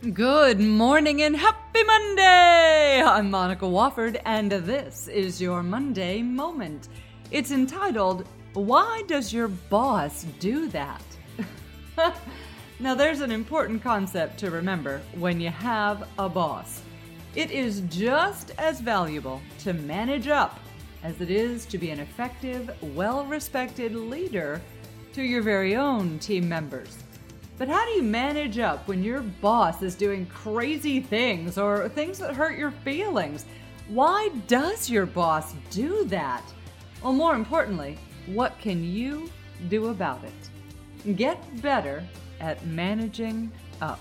Good morning and happy Monday! I'm Monica Wofford, and this is your Monday Moment. It's entitled, Why Does Your Boss Do That? now, there's an important concept to remember when you have a boss. It is just as valuable to manage up as it is to be an effective, well respected leader to your very own team members. But how do you manage up when your boss is doing crazy things or things that hurt your feelings? Why does your boss do that? Well, more importantly, what can you do about it? Get better at managing up.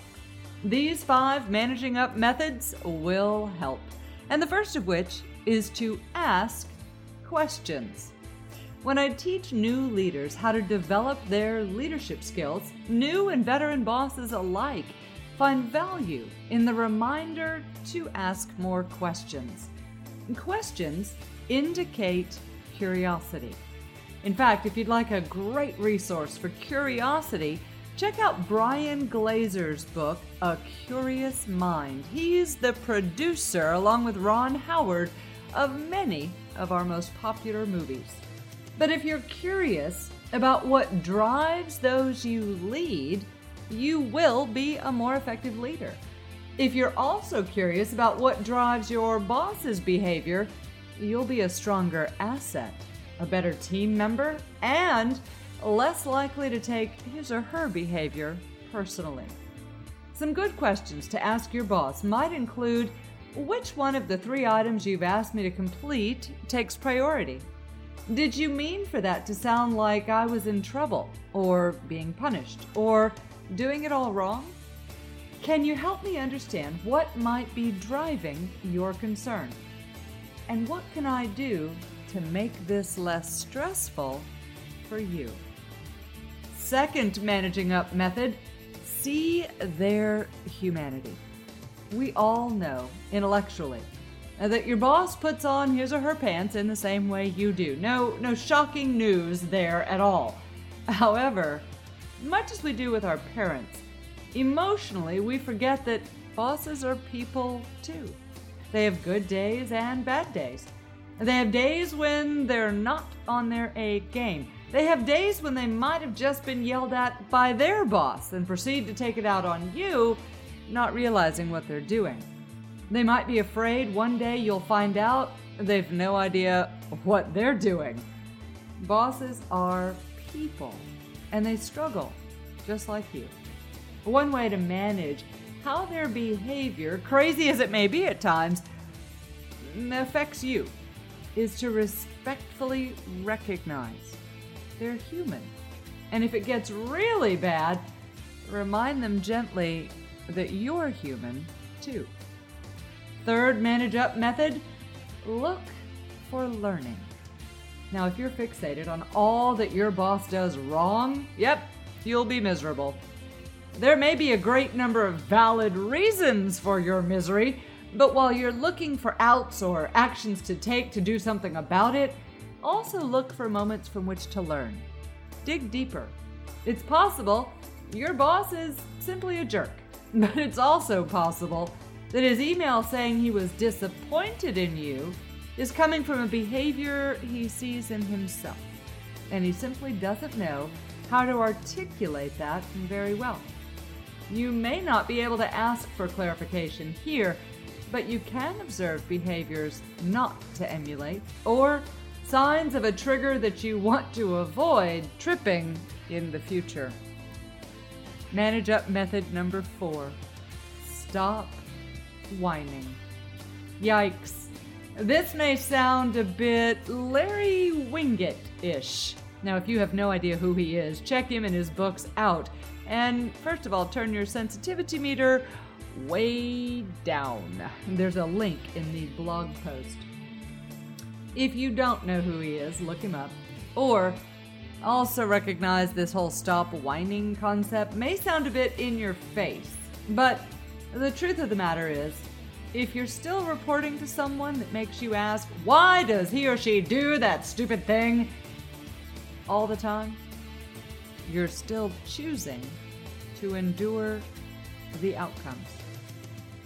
These five managing up methods will help. And the first of which is to ask questions. When I teach new leaders how to develop their leadership skills, new and veteran bosses alike find value in the reminder to ask more questions. Questions indicate curiosity. In fact, if you'd like a great resource for curiosity, check out Brian Glazer's book, A Curious Mind. He's the producer, along with Ron Howard, of many of our most popular movies. But if you're curious about what drives those you lead, you will be a more effective leader. If you're also curious about what drives your boss's behavior, you'll be a stronger asset, a better team member, and less likely to take his or her behavior personally. Some good questions to ask your boss might include which one of the three items you've asked me to complete takes priority? Did you mean for that to sound like I was in trouble, or being punished, or doing it all wrong? Can you help me understand what might be driving your concern? And what can I do to make this less stressful for you? Second managing up method see their humanity. We all know intellectually Uh, that your boss puts on his or her pants in the same way you do. No, no shocking news there at all. However, much as we do with our parents, emotionally we forget that bosses are people too. They have good days and bad days. They have days when they're not on their A game. They have days when they might have just been yelled at by their boss and proceed to take it out on you, not realizing what they're doing. They might be afraid one day you'll find out they've no idea what they're doing. Bosses are people, and they struggle just like you. One way to manage how their behavior, crazy as it may be at times, affects you is to respectfully recognize they're human. And if it gets really bad, remind them gently that you're human too. Third manage up method look for learning. Now, if you're fixated on all that your boss does wrong, yep, you'll be miserable. There may be a great number of valid reasons for your misery, but while you're looking for outs or actions to take to do something about it, also look for moments from which to learn. Dig deeper. It's possible your boss is simply a jerk, but it's also possible that his email saying he was disappointed in you is coming from a behavior he sees in himself. And he simply doesn't know how to articulate that very well. You may not be able to ask for clarification here, but you can observe behaviors not to emulate or signs of a trigger that you want to avoid tripping in the future. Manage up method number four stop whining. Yikes. This may sound a bit Larry Winget ish. Now, if you have no idea who he is, check him and his books out. And first of all, turn your sensitivity meter way down. There's a link in the blog post. If you don't know who he is, look him up. Or also recognize this whole stop whining concept may sound a bit in your face, but the truth of the matter is, if you're still reporting to someone that makes you ask, why does he or she do that stupid thing all the time, you're still choosing to endure the outcomes.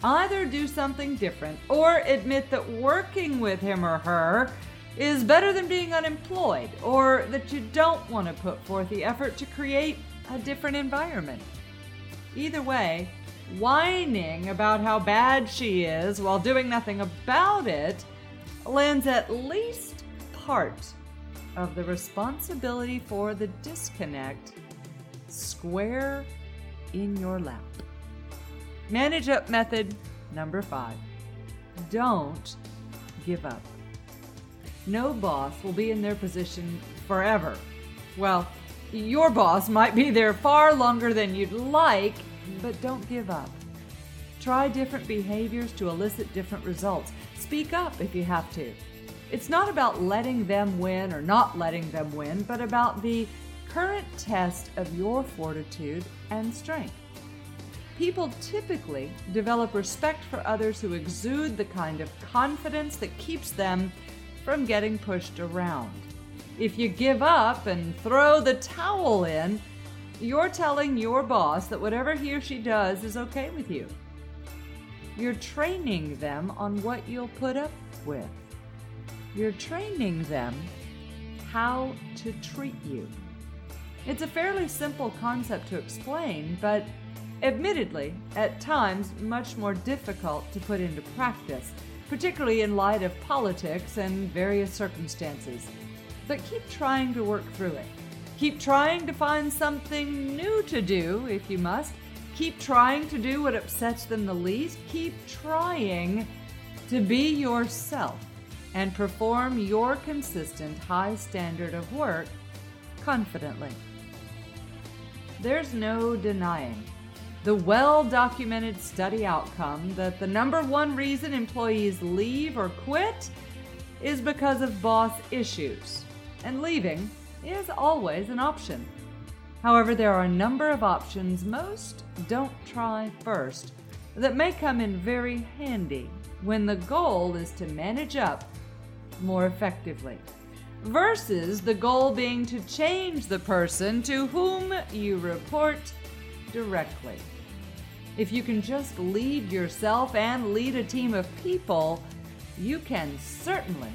Either do something different or admit that working with him or her is better than being unemployed, or that you don't want to put forth the effort to create a different environment. Either way, whining about how bad she is while doing nothing about it lands at least part of the responsibility for the disconnect square in your lap. Manage up method number five don't give up. No boss will be in their position forever. Well, your boss might be there far longer than you'd like, but don't give up. Try different behaviors to elicit different results. Speak up if you have to. It's not about letting them win or not letting them win, but about the current test of your fortitude and strength. People typically develop respect for others who exude the kind of confidence that keeps them from getting pushed around. If you give up and throw the towel in, you're telling your boss that whatever he or she does is okay with you. You're training them on what you'll put up with. You're training them how to treat you. It's a fairly simple concept to explain, but admittedly, at times much more difficult to put into practice, particularly in light of politics and various circumstances. But keep trying to work through it. Keep trying to find something new to do if you must. Keep trying to do what upsets them the least. Keep trying to be yourself and perform your consistent high standard of work confidently. There's no denying the well documented study outcome that the number one reason employees leave or quit is because of boss issues, and leaving is always an option. However, there are a number of options most don't try first that may come in very handy when the goal is to manage up more effectively, versus the goal being to change the person to whom you report directly. If you can just lead yourself and lead a team of people, you can certainly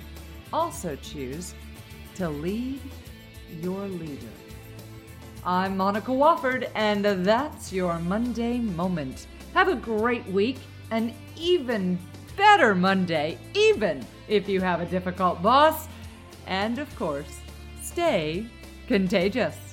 also choose to lead your leader. I'm Monica Wofford, and that's your Monday Moment. Have a great week, an even better Monday, even if you have a difficult boss. And of course, stay contagious.